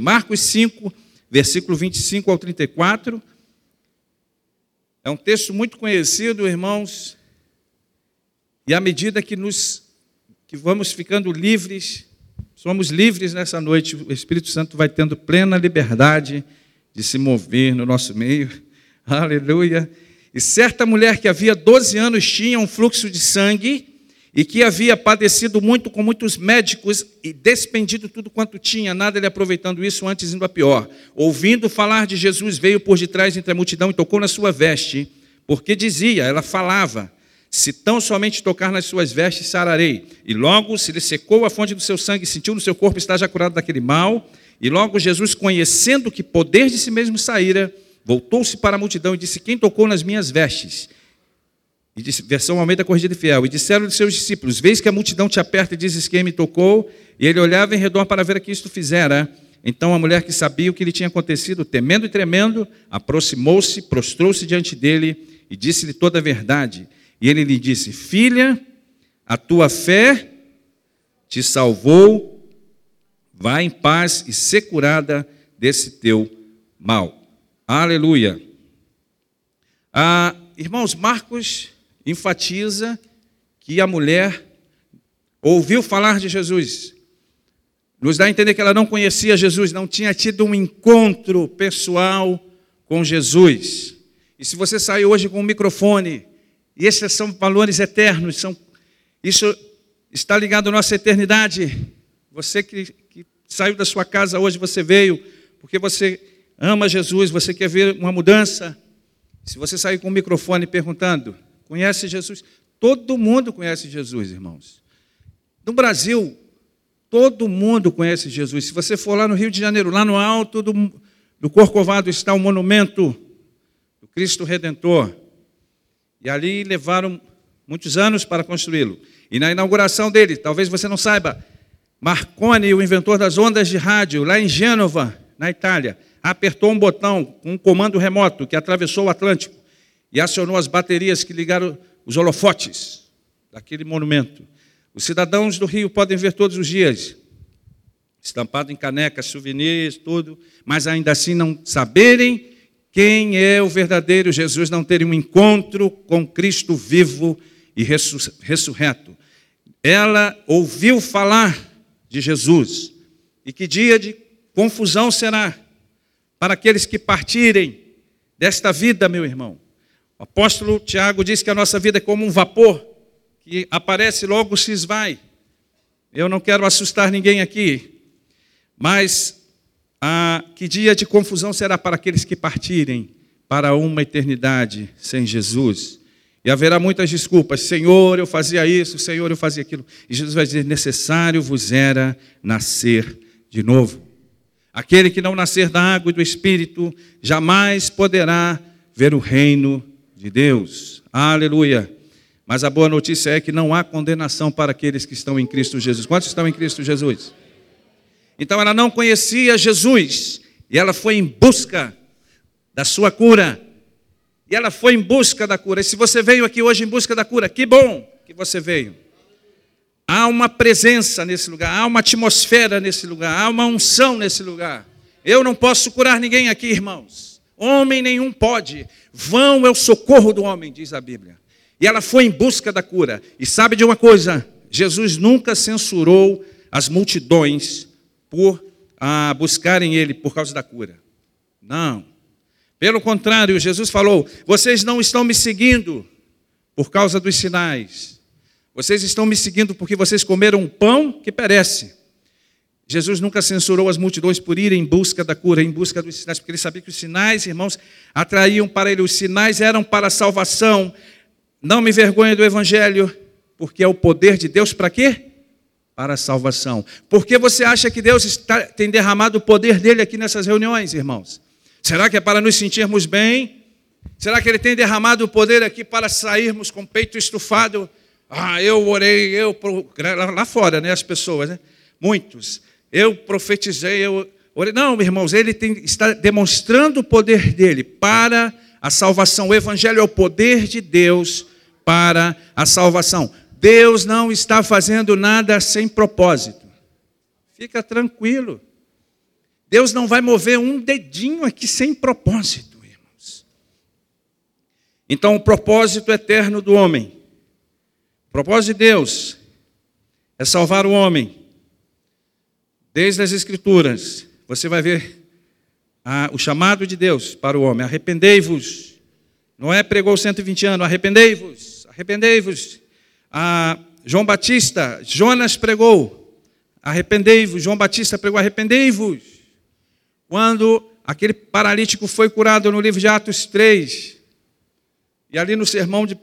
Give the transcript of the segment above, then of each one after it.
Marcos 5, versículo 25 ao 34. É um texto muito conhecido, irmãos, e à medida que nos que vamos ficando livres, somos livres nessa noite, o Espírito Santo vai tendo plena liberdade de se mover no nosso meio. Aleluia. E certa mulher que havia 12 anos tinha um fluxo de sangue e que havia padecido muito com muitos médicos e despendido tudo quanto tinha, nada lhe aproveitando isso, antes indo a pior. Ouvindo falar de Jesus, veio por detrás entre a multidão e tocou na sua veste, porque dizia, ela falava, se tão somente tocar nas suas vestes, sararei. E logo se lhe secou a fonte do seu sangue, sentiu no seu corpo estar já curado daquele mal. E logo Jesus, conhecendo que poder de si mesmo saíra, voltou-se para a multidão e disse: Quem tocou nas minhas vestes? E disse, versão Almeida Corrigida e Fiel. E disseram-lhe seus discípulos: Vês que a multidão te aperta e dizes quem me tocou? E ele olhava em redor para ver a que isto fizera. Então a mulher que sabia o que lhe tinha acontecido, temendo e tremendo, aproximou-se, prostrou-se diante dele e disse-lhe toda a verdade. E ele lhe disse: Filha, a tua fé te salvou, vá em paz e ser curada desse teu mal. Aleluia. Ah, irmãos, Marcos enfatiza que a mulher ouviu falar de Jesus. Nos dá a entender que ela não conhecia Jesus, não tinha tido um encontro pessoal com Jesus. E se você saiu hoje com um microfone, e esses são valores eternos, são, isso está ligado à nossa eternidade. Você que, que saiu da sua casa hoje, você veio porque você ama Jesus, você quer ver uma mudança. Se você sair com o microfone perguntando, Conhece Jesus? Todo mundo conhece Jesus, irmãos. No Brasil, todo mundo conhece Jesus. Se você for lá no Rio de Janeiro, lá no alto do, do Corcovado está o monumento do Cristo Redentor. E ali levaram muitos anos para construí-lo. E na inauguração dele, talvez você não saiba, Marconi, o inventor das ondas de rádio, lá em Gênova, na Itália, apertou um botão com um comando remoto que atravessou o Atlântico e acionou as baterias que ligaram os holofotes daquele monumento. Os cidadãos do Rio podem ver todos os dias, estampado em canecas, souvenirs, tudo, mas ainda assim não saberem quem é o verdadeiro Jesus, não terem um encontro com Cristo vivo e ressurreto. Ela ouviu falar de Jesus. E que dia de confusão será para aqueles que partirem desta vida, meu irmão. O apóstolo Tiago diz que a nossa vida é como um vapor que aparece logo se esvai. Eu não quero assustar ninguém aqui, mas ah, que dia de confusão será para aqueles que partirem para uma eternidade sem Jesus? E haverá muitas desculpas. Senhor, eu fazia isso, Senhor, eu fazia aquilo. E Jesus vai dizer: necessário vos era nascer de novo. Aquele que não nascer da água e do Espírito jamais poderá ver o reino de Deus. Aleluia. Mas a boa notícia é que não há condenação para aqueles que estão em Cristo Jesus. Quantos estão em Cristo Jesus? Então ela não conhecia Jesus e ela foi em busca da sua cura. E ela foi em busca da cura. E se você veio aqui hoje em busca da cura, que bom que você veio. Há uma presença nesse lugar, há uma atmosfera nesse lugar, há uma unção nesse lugar. Eu não posso curar ninguém aqui, irmãos. Homem nenhum pode. Vão é o socorro do homem, diz a Bíblia. E ela foi em busca da cura. E sabe de uma coisa? Jesus nunca censurou as multidões por ah, buscarem ele por causa da cura. Não. Pelo contrário, Jesus falou: vocês não estão me seguindo por causa dos sinais. Vocês estão me seguindo porque vocês comeram um pão que perece. Jesus nunca censurou as multidões por irem em busca da cura, em busca dos sinais, porque ele sabia que os sinais, irmãos, atraíam para ele. Os sinais eram para a salvação. Não me vergonhe do Evangelho, porque é o poder de Deus para quê? Para a salvação. Por que você acha que Deus está, tem derramado o poder dele aqui nessas reuniões, irmãos? Será que é para nos sentirmos bem? Será que ele tem derramado o poder aqui para sairmos com peito estufado? Ah, eu orei, eu. Lá fora, né? As pessoas, né? Muitos eu profetizei, eu orei. Não, irmãos, ele tem, está demonstrando o poder dele para a salvação. O Evangelho é o poder de Deus para a salvação. Deus não está fazendo nada sem propósito. Fica tranquilo. Deus não vai mover um dedinho aqui sem propósito, irmãos. Então, o propósito eterno do homem, o propósito de Deus é salvar o homem. Desde as Escrituras, você vai ver o chamado de Deus para o homem: arrependei-vos. Noé pregou 120 anos: arrependei-vos, arrependei-vos. Ah, João Batista, Jonas pregou: arrependei-vos. João Batista pregou: arrependei-vos. Quando aquele paralítico foi curado no livro de Atos 3, e ali no sermão de,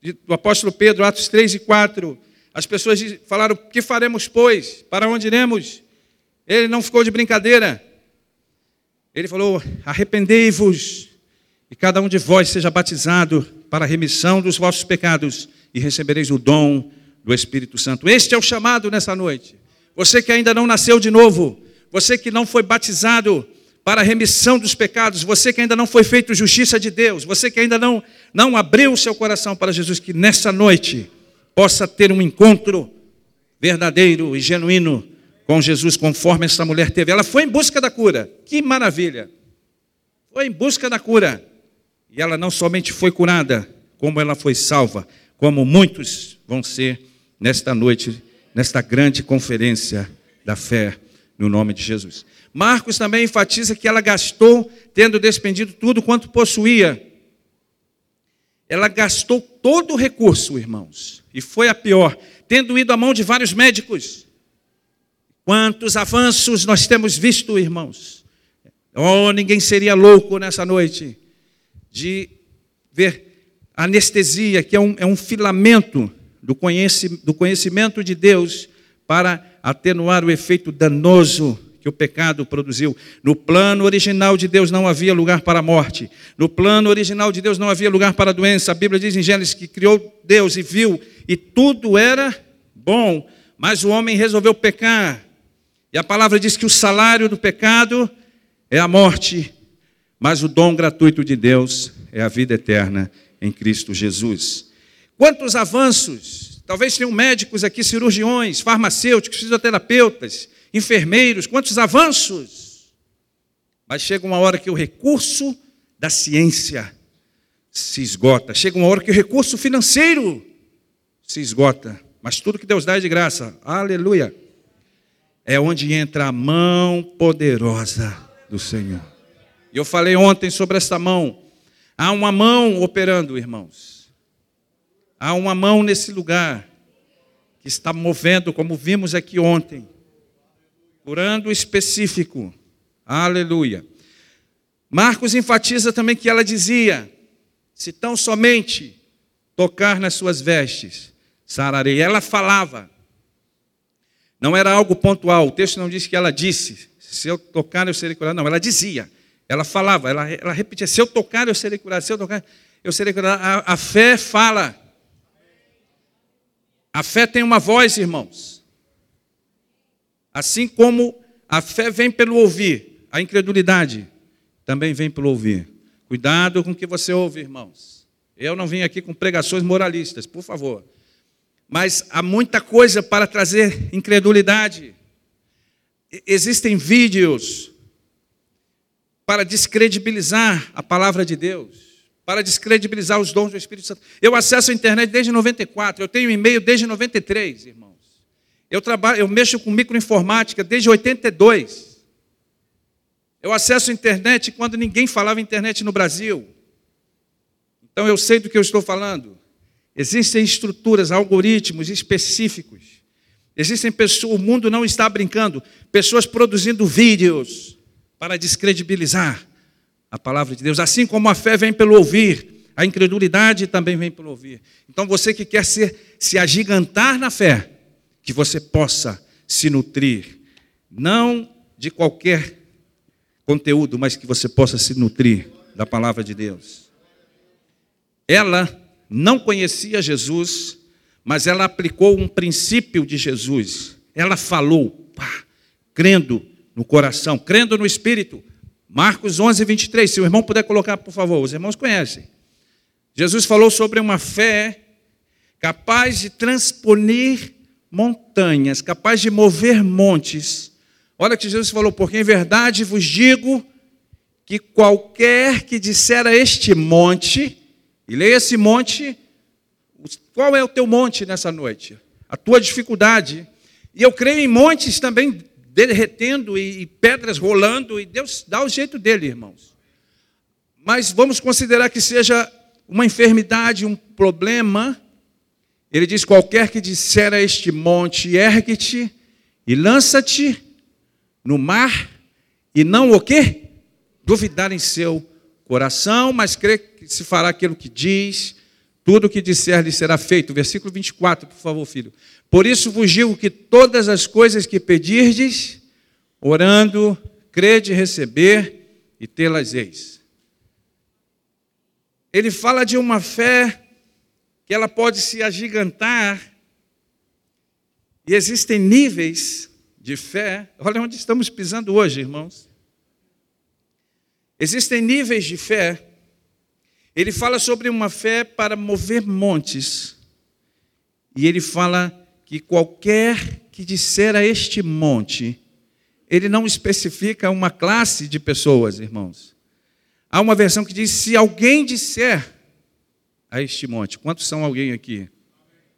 de, do apóstolo Pedro, Atos 3 e 4, as pessoas falaram: Que faremos, pois? Para onde iremos? Ele não ficou de brincadeira. Ele falou: Arrependei-vos, e cada um de vós seja batizado para a remissão dos vossos pecados, e recebereis o dom do Espírito Santo. Este é o chamado nessa noite. Você que ainda não nasceu de novo, você que não foi batizado para a remissão dos pecados, você que ainda não foi feito justiça de Deus, você que ainda não, não abriu o seu coração para Jesus, que nessa noite possa ter um encontro verdadeiro e genuíno com Jesus, conforme essa mulher teve. Ela foi em busca da cura. Que maravilha! Foi em busca da cura. E ela não somente foi curada, como ela foi salva, como muitos vão ser nesta noite, nesta grande conferência da fé, no nome de Jesus. Marcos também enfatiza que ela gastou, tendo despendido tudo quanto possuía. Ela gastou todo o recurso, irmãos e foi a pior, tendo ido à mão de vários médicos. Quantos avanços nós temos visto, irmãos? Oh, ninguém seria louco nessa noite de ver anestesia, que é um, é um filamento do, conheci, do conhecimento de Deus para atenuar o efeito danoso que o pecado produziu. No plano original de Deus não havia lugar para a morte. No plano original de Deus não havia lugar para a doença. A Bíblia diz em Gênesis que criou Deus e viu, e tudo era bom, mas o homem resolveu pecar. E a palavra diz que o salário do pecado é a morte, mas o dom gratuito de Deus é a vida eterna em Cristo Jesus. Quantos avanços! Talvez tenham médicos aqui, cirurgiões, farmacêuticos, fisioterapeutas, enfermeiros, quantos avanços. Mas chega uma hora que o recurso da ciência se esgota, chega uma hora que o recurso financeiro se esgota, mas tudo que Deus dá é de graça, aleluia. É onde entra a mão poderosa do Senhor. E eu falei ontem sobre essa mão. Há uma mão operando, irmãos. Há uma mão nesse lugar que está movendo, como vimos aqui ontem curando específico. Aleluia. Marcos enfatiza também que ela dizia: se tão somente tocar nas suas vestes, sararei. Ela falava. Não era algo pontual. O texto não diz que ela disse: se eu tocar, eu serei curado. Não, ela dizia. Ela falava, ela, ela repetia: se eu tocar, eu serei curado. Se eu tocar, eu serei curado. A, a fé fala. A fé tem uma voz, irmãos. Assim como a fé vem pelo ouvir, a incredulidade também vem pelo ouvir. Cuidado com o que você ouve, irmãos. Eu não vim aqui com pregações moralistas, por favor. Mas há muita coisa para trazer incredulidade. Existem vídeos para descredibilizar a palavra de Deus, para descredibilizar os dons do Espírito Santo. Eu acesso a internet desde 94, eu tenho e-mail desde 93, irmão. Eu trabalho, eu mexo com microinformática desde 82. Eu acesso a internet quando ninguém falava internet no Brasil. Então eu sei do que eu estou falando. Existem estruturas, algoritmos específicos. Existem pessoas, o mundo não está brincando, pessoas produzindo vídeos para descredibilizar a palavra de Deus. Assim como a fé vem pelo ouvir, a incredulidade também vem pelo ouvir. Então você que quer ser, se agigantar na fé, que você possa se nutrir, não de qualquer conteúdo, mas que você possa se nutrir da palavra de Deus. Ela não conhecia Jesus, mas ela aplicou um princípio de Jesus. Ela falou, pá, crendo no coração, crendo no Espírito. Marcos 11, 23. Se o irmão puder colocar, por favor, os irmãos conhecem. Jesus falou sobre uma fé capaz de transponer montanhas, capaz de mover montes, Olha que Jesus falou: Porque em verdade vos digo que qualquer que disser a este monte, e leia esse monte, qual é o teu monte nessa noite? A tua dificuldade. E eu creio em montes também derretendo e pedras rolando, e Deus dá o jeito dele, irmãos. Mas vamos considerar que seja uma enfermidade, um problema. Ele diz: qualquer que disser a este monte, ergue-te e lança-te no mar, e não o quê? Duvidar em seu coração, mas crer que se fará aquilo que diz, tudo o que disser lhe será feito. Versículo 24, por favor, filho. Por isso vos digo que todas as coisas que pedirdes, orando, crede receber e tê-las eis ele fala de uma fé que ela pode se agigantar. E existem níveis de fé. Olha onde estamos pisando hoje, irmãos. Existem níveis de fé. Ele fala sobre uma fé para mover montes. E ele fala que qualquer que disser a este monte, ele não especifica uma classe de pessoas, irmãos. Há uma versão que diz: se alguém disser a este monte, quantos são alguém aqui?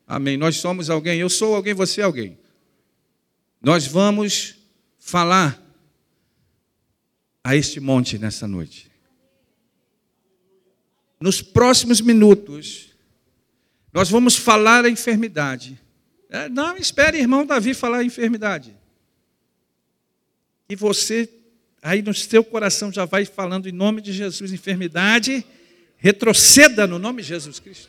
Amém. Nós somos alguém, eu sou alguém, você é alguém. Nós vamos falar a este monte nessa noite. Nos próximos minutos, nós vamos falar a enfermidade. É, não, espere, irmão Davi, falar a enfermidade. E você aí no seu coração já vai falando em nome de Jesus, enfermidade, retroceda no nome de Jesus Cristo.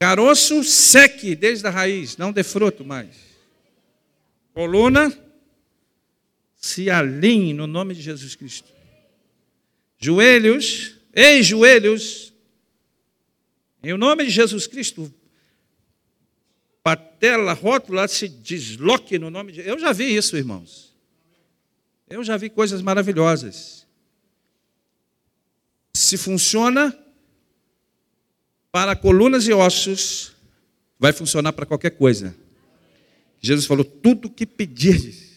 Caroço, seque desde a raiz, não dê fruto mais. Coluna, se alinhe no nome de Jesus Cristo. Joelhos, ei joelhos, em nome de Jesus Cristo, patela, rótula, se desloque no nome de Eu já vi isso, irmãos. Eu já vi coisas maravilhosas. Se funciona para colunas e ossos, vai funcionar para qualquer coisa. Jesus falou: tudo que pedirdes.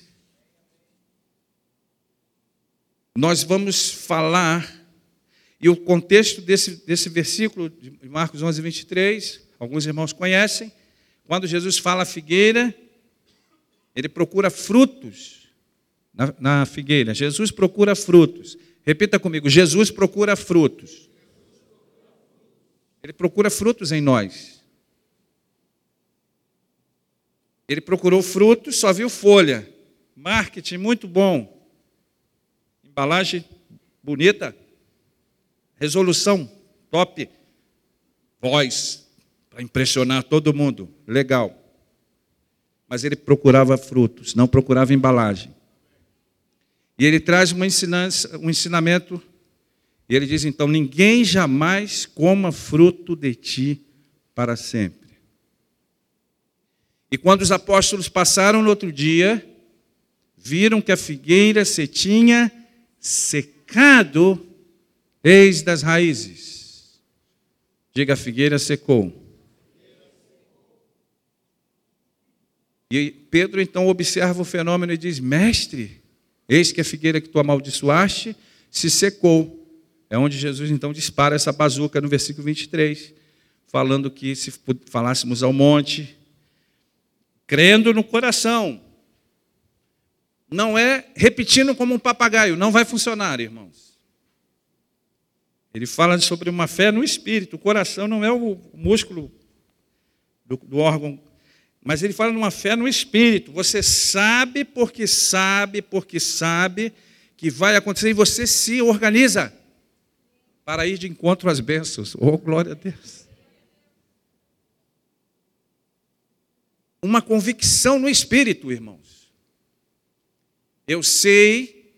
Nós vamos falar, e o contexto desse, desse versículo de Marcos 11, 23, alguns irmãos conhecem, quando Jesus fala a figueira, ele procura frutos na, na figueira. Jesus procura frutos. Repita comigo: Jesus procura frutos. Ele procura frutos em nós. Ele procurou frutos, só viu folha. Marketing muito bom. Embalagem bonita. Resolução top. Voz para impressionar todo mundo. Legal. Mas ele procurava frutos, não procurava embalagem. E ele traz uma um ensinamento, e ele diz então: ninguém jamais coma fruto de ti para sempre. E quando os apóstolos passaram no outro dia, viram que a figueira se tinha secado desde as raízes. Diga, a figueira secou. E Pedro então observa o fenômeno e diz: Mestre, Eis que a figueira que tu amaldiçoaste se secou. É onde Jesus então dispara essa bazuca no versículo 23, falando que se falássemos ao monte, crendo no coração, não é repetindo como um papagaio, não vai funcionar, irmãos. Ele fala sobre uma fé no espírito, o coração não é o músculo do, do órgão mas ele fala numa fé no espírito. Você sabe porque sabe, porque sabe que vai acontecer e você se organiza para ir de encontro às bênçãos. Oh, glória a Deus. Uma convicção no espírito, irmãos. Eu sei,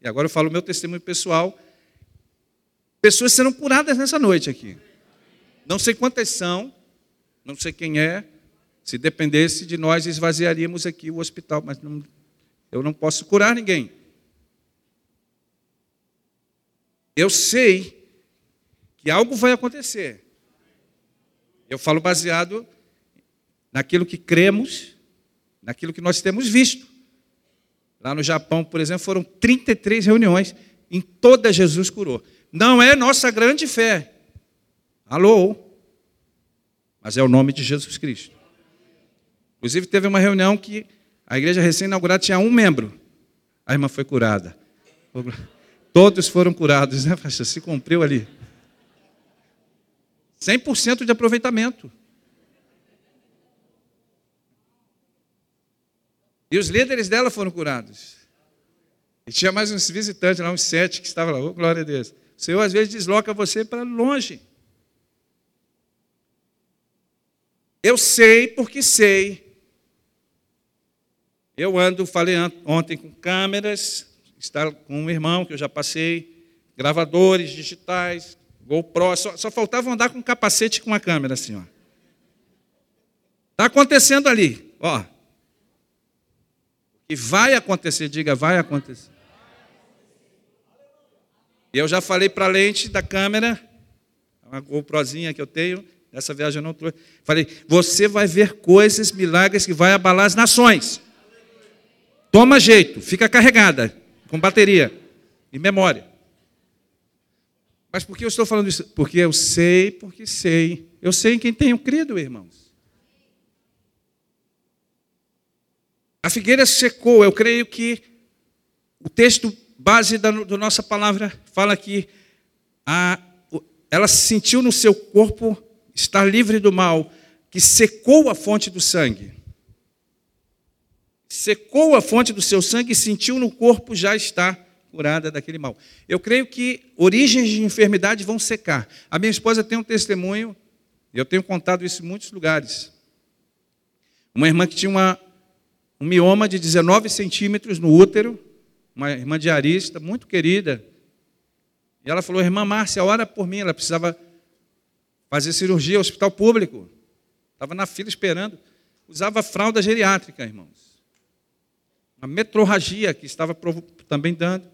e agora eu falo o meu testemunho pessoal, pessoas serão curadas nessa noite aqui. Não sei quantas são, não sei quem é, se dependesse de nós, esvaziaríamos aqui o hospital, mas não, eu não posso curar ninguém. Eu sei que algo vai acontecer. Eu falo baseado naquilo que cremos naquilo que nós temos visto. Lá no Japão, por exemplo, foram 33 reuniões, em toda Jesus curou. Não é nossa grande fé. Alô? Mas é o nome de Jesus Cristo. Inclusive, teve uma reunião que a igreja recém-inaugurada tinha um membro. A irmã foi curada. Todos foram curados, né, pastor? Se cumpriu ali. 100% de aproveitamento. E os líderes dela foram curados. E tinha mais uns visitantes lá, uns sete que estavam lá. Oh, glória a Deus. O Senhor às vezes desloca você para longe. Eu sei porque sei. Eu ando, falei ontem com câmeras, está com um irmão que eu já passei, gravadores digitais, GoPro, só, só faltava andar com um capacete com uma câmera assim, ó. Está acontecendo ali, ó. E vai acontecer, diga, vai acontecer. E eu já falei para a lente da câmera, uma GoProzinha que eu tenho, essa viagem eu não trouxe. Falei, você vai ver coisas, milagres que vai abalar as nações. Toma jeito, fica carregada, com bateria e memória. Mas por que eu estou falando isso? Porque eu sei, porque sei. Eu sei em quem tenho crido, irmãos. A figueira secou. Eu creio que o texto base da, da nossa palavra fala que a, ela sentiu no seu corpo estar livre do mal, que secou a fonte do sangue. Secou a fonte do seu sangue e sentiu no corpo já estar curada daquele mal. Eu creio que origens de enfermidade vão secar. A minha esposa tem um testemunho, eu tenho contado isso em muitos lugares. Uma irmã que tinha uma um mioma de 19 centímetros no útero, uma irmã diarista, muito querida. E ela falou: Irmã Márcia, ora por mim. Ela precisava fazer cirurgia, hospital público. Estava na fila esperando. Usava fralda geriátrica, irmãos. Uma metrorragia que estava também dando.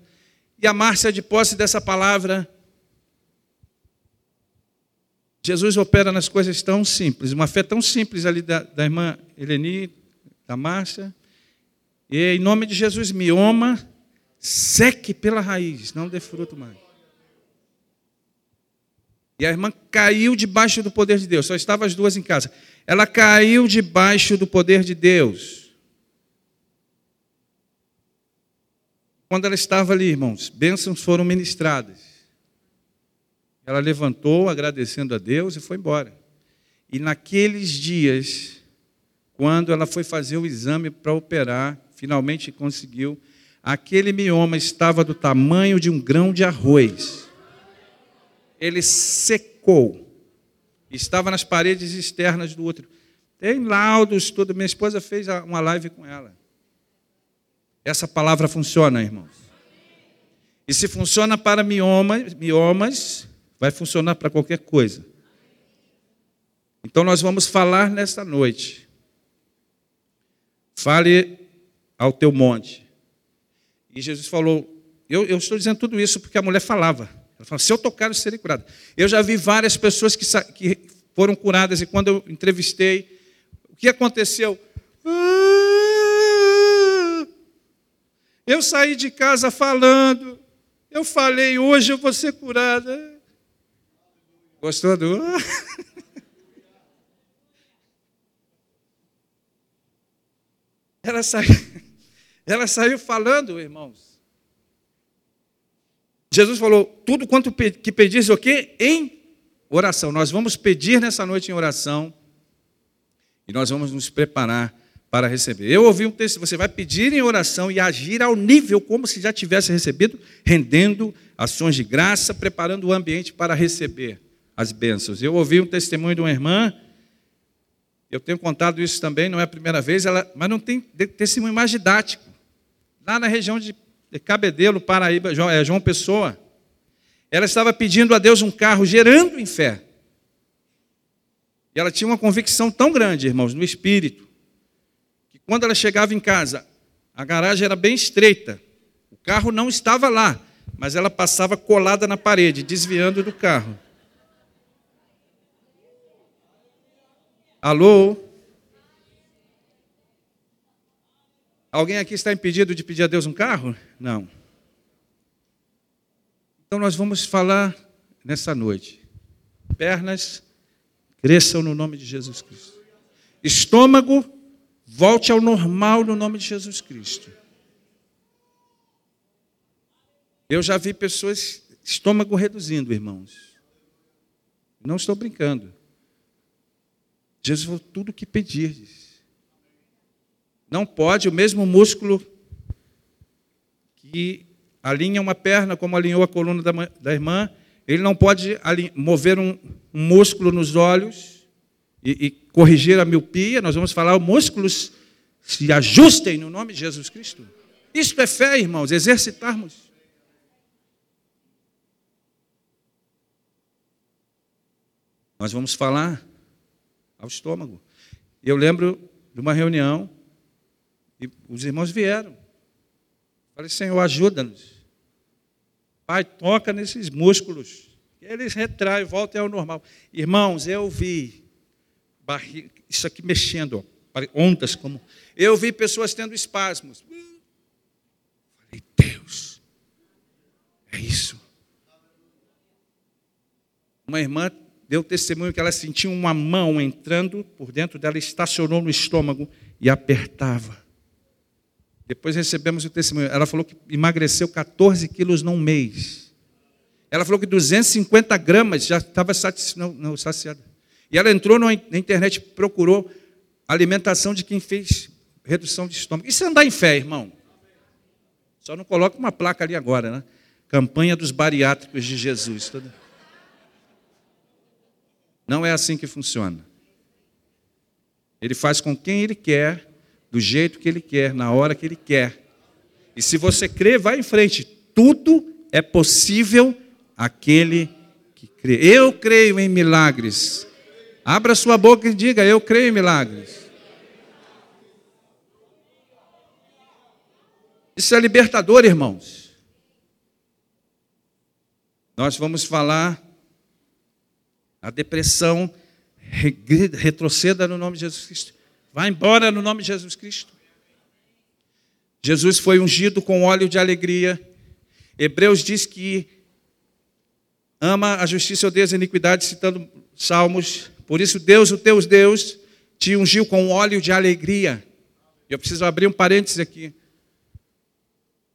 E a Márcia, de posse dessa palavra, Jesus opera nas coisas tão simples, uma fé tão simples ali da, da irmã Eleni, da Márcia, e em nome de Jesus, mioma, seque pela raiz, não dê fruto mais. E a irmã caiu debaixo do poder de Deus, só estavam as duas em casa. Ela caiu debaixo do poder de Deus. Quando ela estava ali, irmãos, bênçãos foram ministradas. Ela levantou, agradecendo a Deus, e foi embora. E naqueles dias, quando ela foi fazer o exame para operar, finalmente conseguiu. Aquele mioma estava do tamanho de um grão de arroz. Ele secou. Estava nas paredes externas do útero. Tem laudos, tudo. Minha esposa fez uma live com ela. Essa palavra funciona, irmãos. E se funciona para miomas, miomas vai funcionar para qualquer coisa. Então nós vamos falar nesta noite. Fale ao teu monte. E Jesus falou: eu, eu, estou dizendo tudo isso porque a mulher falava. Ela falou: se eu tocar, eu serei curada. Eu já vi várias pessoas que, que foram curadas, e quando eu entrevistei, o que aconteceu? Ah, eu saí de casa falando, eu falei, hoje eu vou ser curada. Gostou do? Ela saiu. Ela saiu falando, irmãos. Jesus falou: tudo quanto que pedis o quê? Em oração. Nós vamos pedir nessa noite em oração e nós vamos nos preparar para receber. Eu ouvi um texto: você vai pedir em oração e agir ao nível como se já tivesse recebido, rendendo ações de graça, preparando o ambiente para receber as bênçãos. Eu ouvi um testemunho de uma irmã eu tenho contado isso também, não é a primeira vez, ela, mas não tem testemunho mais didático lá na região de Cabedelo, Paraíba, é, João Pessoa. Ela estava pedindo a Deus um carro, gerando em fé. E ela tinha uma convicção tão grande, irmãos, no espírito, que quando ela chegava em casa, a garagem era bem estreita, o carro não estava lá, mas ela passava colada na parede, desviando do carro. Alô? Alguém aqui está impedido de pedir a Deus um carro? Não. Então nós vamos falar nessa noite. Pernas cresçam no nome de Jesus Cristo. Estômago volte ao normal no nome de Jesus Cristo. Eu já vi pessoas estômago reduzindo, irmãos. Não estou brincando. Jesus falou tudo o que pedirdes. Não pode o mesmo músculo que alinha uma perna, como alinhou a coluna da, da irmã, ele não pode mover um, um músculo nos olhos e, e, corrigir a miopia. Nós vamos falar, músculos se ajustem no nome de Jesus Cristo. Isto é fé, irmãos, exercitarmos. Nós vamos falar ao estômago. Eu lembro de uma reunião e os irmãos vieram. Falei, Senhor, ajuda-nos. Pai, toca nesses músculos. Eles retraem, voltam ao normal. Irmãos, eu vi barriga, isso aqui mexendo, ó, ondas como. Eu vi pessoas tendo espasmos. Falei, Deus, é isso. Uma irmã deu testemunho que ela sentiu uma mão entrando por dentro dela, estacionou no estômago e apertava. Depois recebemos o testemunho. Ela falou que emagreceu 14 quilos num mês. Ela falou que 250 gramas já estava saciada. E ela entrou na internet, procurou alimentação de quem fez redução de estômago. Isso é andar em fé, irmão. Só não coloca uma placa ali agora, né? Campanha dos bariátricos de Jesus. Não é assim que funciona. Ele faz com quem ele quer, do jeito que ele quer, na hora que ele quer. E se você crê, vai em frente. Tudo é possível aquele que crê. Eu creio em milagres. Abra sua boca e diga: Eu creio em milagres. Isso é libertador, irmãos. Nós vamos falar a depressão retroceda no nome de Jesus Cristo. Vá embora no nome de Jesus Cristo. Jesus foi ungido com óleo de alegria. Hebreus diz que ama a justiça e odeia a iniquidade, citando Salmos. Por isso, Deus, o teu Deus, te ungiu com óleo de alegria. Eu preciso abrir um parênteses aqui.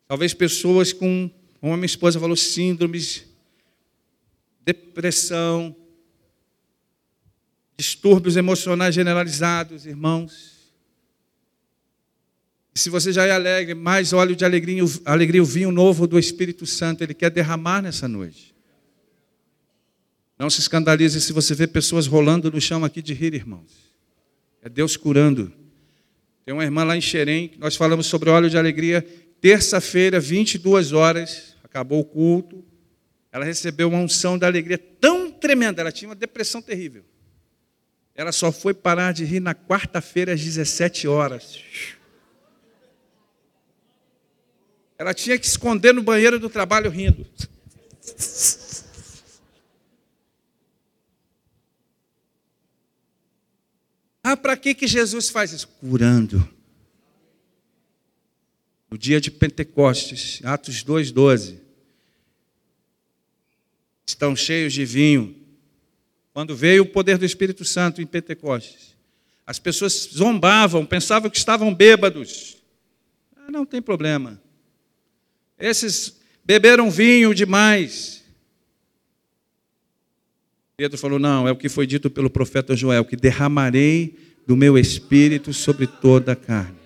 Talvez pessoas com, como a minha esposa falou, síndromes, depressão, distúrbios emocionais generalizados, irmãos. E se você já é alegre, mais óleo de alegria, alegria, o vinho novo do Espírito Santo, Ele quer derramar nessa noite. Não se escandalize se você vê pessoas rolando no chão aqui de rir, irmãos. É Deus curando. Tem uma irmã lá em Xerém, nós falamos sobre óleo de alegria, terça-feira, 22 horas, acabou o culto. Ela recebeu uma unção da alegria tão tremenda, ela tinha uma depressão terrível. Ela só foi parar de rir na quarta-feira às 17 horas. Ela tinha que esconder no banheiro do trabalho rindo. Ah, para que, que Jesus faz isso? Curando. No dia de Pentecostes, Atos 2,12. Estão cheios de vinho quando veio o poder do Espírito Santo em Pentecostes. As pessoas zombavam, pensavam que estavam bêbados. Ah, não tem problema. Esses beberam vinho demais. Pedro falou: Não, é o que foi dito pelo profeta Joel: que derramarei do meu espírito sobre toda a carne.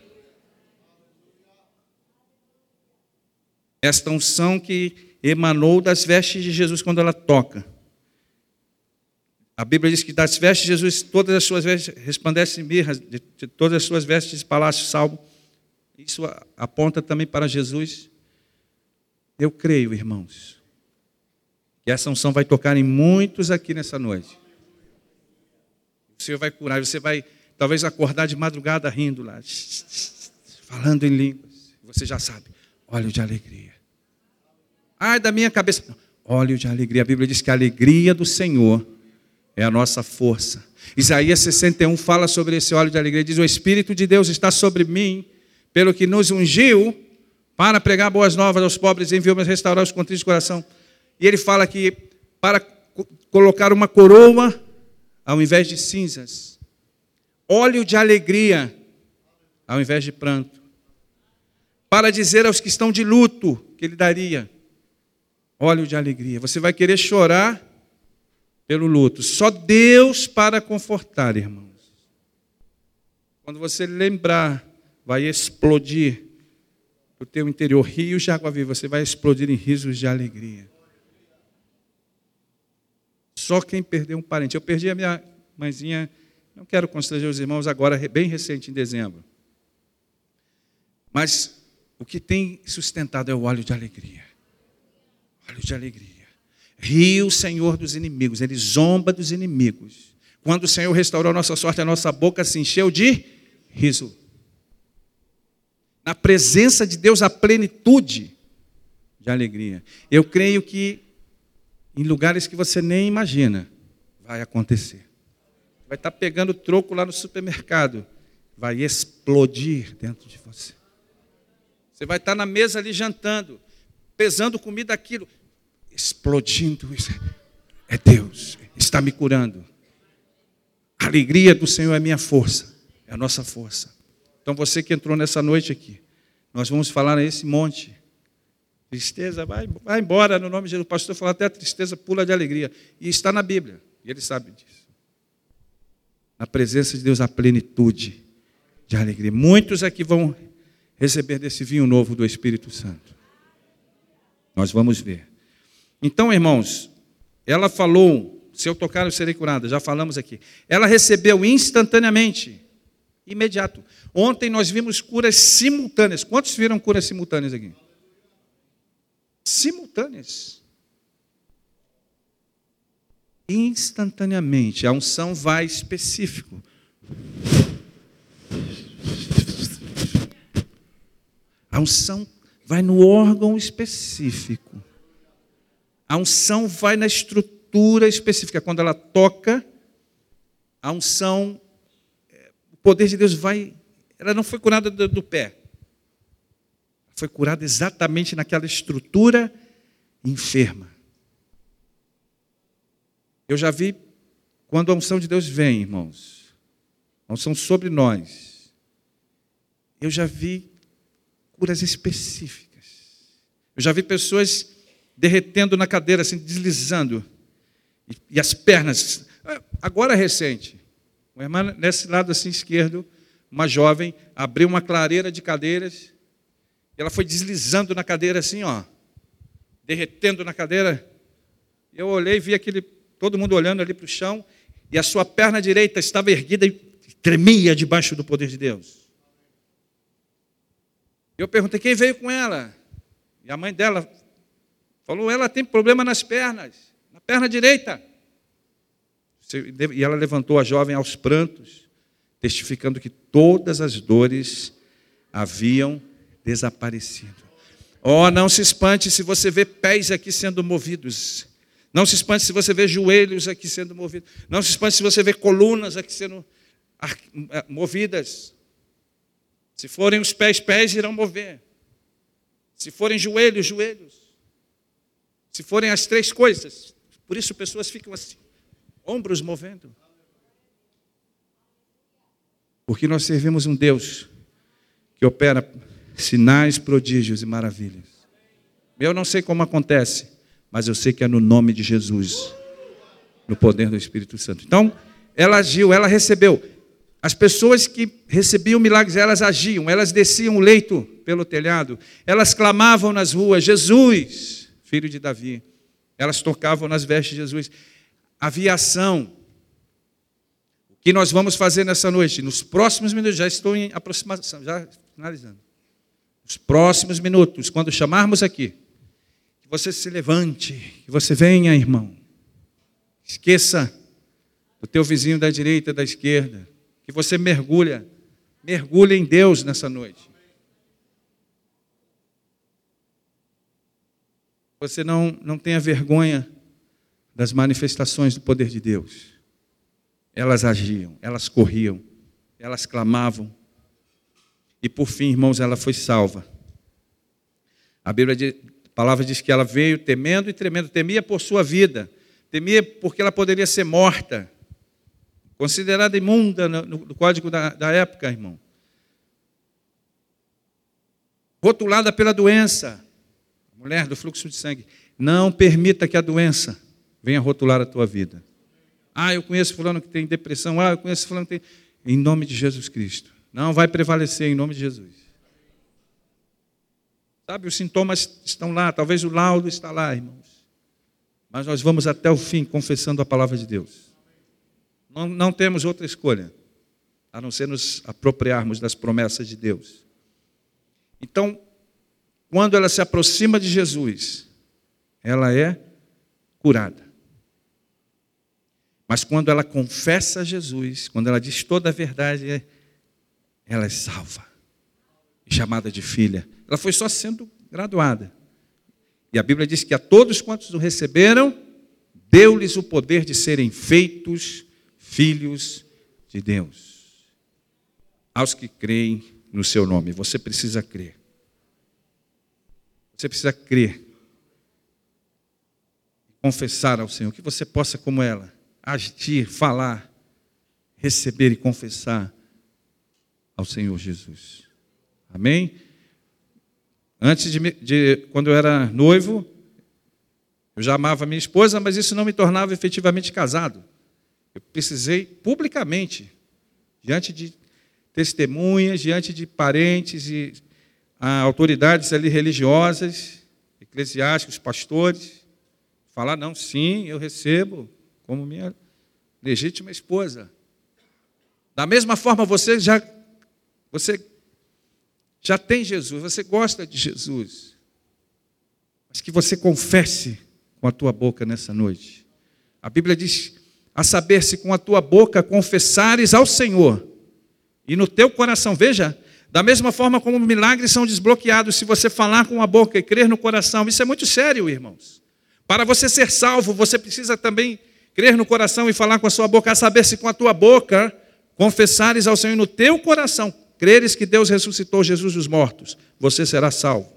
Esta unção que emanou das vestes de Jesus quando ela toca a Bíblia diz que das vestes de Jesus, todas as suas vestes resplandecem mirra, de, todas as suas vestes palácio salvo. Isso aponta também para Jesus. Eu creio, irmãos, que essa unção vai tocar em muitos aqui nessa noite. O Senhor vai curar, você vai talvez acordar de madrugada rindo lá, falando em línguas. Você já sabe, óleo de alegria. Ai da minha cabeça. Óleo de alegria. A Bíblia diz que a alegria do Senhor é a nossa força. Isaías 61 fala sobre esse óleo de alegria, diz: O Espírito de Deus está sobre mim, pelo que nos ungiu para pregar boas novas aos pobres, enviou-me restaurar os contritos de coração. E ele fala que para colocar uma coroa ao invés de cinzas, óleo de alegria ao invés de pranto, para dizer aos que estão de luto que ele daria óleo de alegria. Você vai querer chorar pelo luto. Só Deus para confortar, irmãos. Quando você lembrar, vai explodir o teu interior rios de água viva, você vai explodir em risos de alegria. Só quem perdeu um parente. Eu perdi a minha mãezinha, não quero constranger os irmãos agora, bem recente, em dezembro. Mas o que tem sustentado é o óleo de alegria. Óleo de alegria. Rio, Senhor dos inimigos, ele zomba dos inimigos. Quando o Senhor restaurou a nossa sorte, a nossa boca se encheu de riso. Na presença de Deus, a plenitude de alegria. Eu creio que em lugares que você nem imagina, vai acontecer. Vai estar pegando troco lá no supermercado, vai explodir dentro de você. Você vai estar na mesa ali jantando, pesando comida aquilo, explodindo. É Deus, está me curando. A alegria do Senhor é minha força, é a nossa força. Então você que entrou nessa noite aqui, nós vamos falar nesse monte. Tristeza, vai, vai embora no nome de Jesus. O pastor falou até a tristeza pula de alegria. E está na Bíblia, e ele sabe disso. Na presença de Deus, a plenitude de alegria. Muitos aqui vão receber desse vinho novo do Espírito Santo. Nós vamos ver. Então, irmãos, ela falou: se eu tocar, eu serei curada. Já falamos aqui. Ela recebeu instantaneamente, imediato. Ontem nós vimos curas simultâneas. Quantos viram curas simultâneas aqui? Simultâneas. Instantaneamente. A unção vai específico. A unção vai no órgão específico. A unção vai na estrutura específica. Quando ela toca, a unção, é, o poder de Deus vai. Ela não foi curada do, do pé. Foi curada exatamente naquela estrutura enferma. Eu já vi quando a unção de Deus vem, irmãos, a unção sobre nós. Eu já vi curas específicas. Eu já vi pessoas derretendo na cadeira, assim, deslizando. E, e as pernas. Agora é recente. Uma irmã, nesse lado assim esquerdo, uma jovem, abriu uma clareira de cadeiras. E ela foi deslizando na cadeira assim, ó. Derretendo na cadeira. Eu olhei e vi aquele, todo mundo olhando ali para o chão. E a sua perna direita estava erguida e tremia debaixo do poder de Deus. Eu perguntei quem veio com ela. E a mãe dela falou: ela tem problema nas pernas, na perna direita. E ela levantou a jovem aos prantos, testificando que todas as dores haviam desaparecido. Oh, não se espante se você vê pés aqui sendo movidos. Não se espante se você vê joelhos aqui sendo movidos. Não se espante se você vê colunas aqui sendo eh, movidas. Se forem os pés, pés irão mover. Se forem joelhos, joelhos. Se forem as três coisas. Por isso pessoas ficam assim, ombros movendo. Porque nós servimos um Deus que opera sinais, prodígios e maravilhas. Eu não sei como acontece, mas eu sei que é no nome de Jesus, no poder do Espírito Santo. Então, ela agiu, ela recebeu. As pessoas que recebiam milagres, elas agiam, elas desciam o leito pelo telhado, elas clamavam nas ruas: Jesus, filho de Davi. Elas tocavam nas vestes de Jesus. Havia ação. O que nós vamos fazer nessa noite? Nos próximos minutos, já estou em aproximação, já finalizando. Nos próximos minutos, quando chamarmos aqui, que você se levante, que você venha, irmão. Esqueça o teu vizinho da direita, da esquerda que você mergulha, mergulhe em Deus nessa noite. Você não, não tenha vergonha das manifestações do poder de Deus. Elas agiam, elas corriam, elas clamavam. e por fim, irmãos, ela foi salva. A Bíblia diz, a palavra diz que ela veio temendo e tremendo, temia por sua vida, temia porque ela poderia ser morta, considerada imunda no, no código da, da época, irmão. Rotulada pela doença, mulher do fluxo de sangue. Não permita que a doença venha rotular a tua vida. Ah, eu conheço fulano que tem depressão. Ah, eu conheço fulano que tem. Em nome de Jesus Cristo. Não vai prevalecer em nome de Jesus. Sabe, os sintomas estão lá, talvez o laudo está lá, irmãos. Mas nós vamos até o fim confessando a palavra de Deus. Não, não temos outra escolha a não ser nos apropriarmos das promessas de Deus. Então, quando ela se aproxima de Jesus, ela é curada. Mas quando ela confessa a Jesus, quando ela diz toda a verdade, ela é salva, chamada de filha. Ela foi só sendo graduada. E a Bíblia diz que a todos quantos o receberam, deu-lhes o poder de serem feitos filhos de Deus. Aos que creem no seu nome, você precisa crer. Você precisa crer. Confessar ao Senhor, que você possa, como ela, agir, falar, receber e confessar ao Senhor Jesus. Amém? Antes de, de, quando eu era noivo, eu já amava minha esposa, mas isso não me tornava efetivamente casado. Eu precisei publicamente, diante de testemunhas, diante de parentes e autoridades ali religiosas, eclesiásticos, pastores, falar não, sim, eu recebo como minha legítima esposa. Da mesma forma, você já, você já tem Jesus, você gosta de Jesus, mas que você confesse com a tua boca nessa noite. A Bíblia diz: a saber, se com a tua boca confessares ao Senhor, e no teu coração, veja, da mesma forma como milagres são desbloqueados se você falar com a boca e crer no coração, isso é muito sério, irmãos. Para você ser salvo, você precisa também crer no coração e falar com a sua boca, a saber se com a tua boca confessares ao Senhor no teu coração, creres que Deus ressuscitou Jesus dos mortos, você será salvo.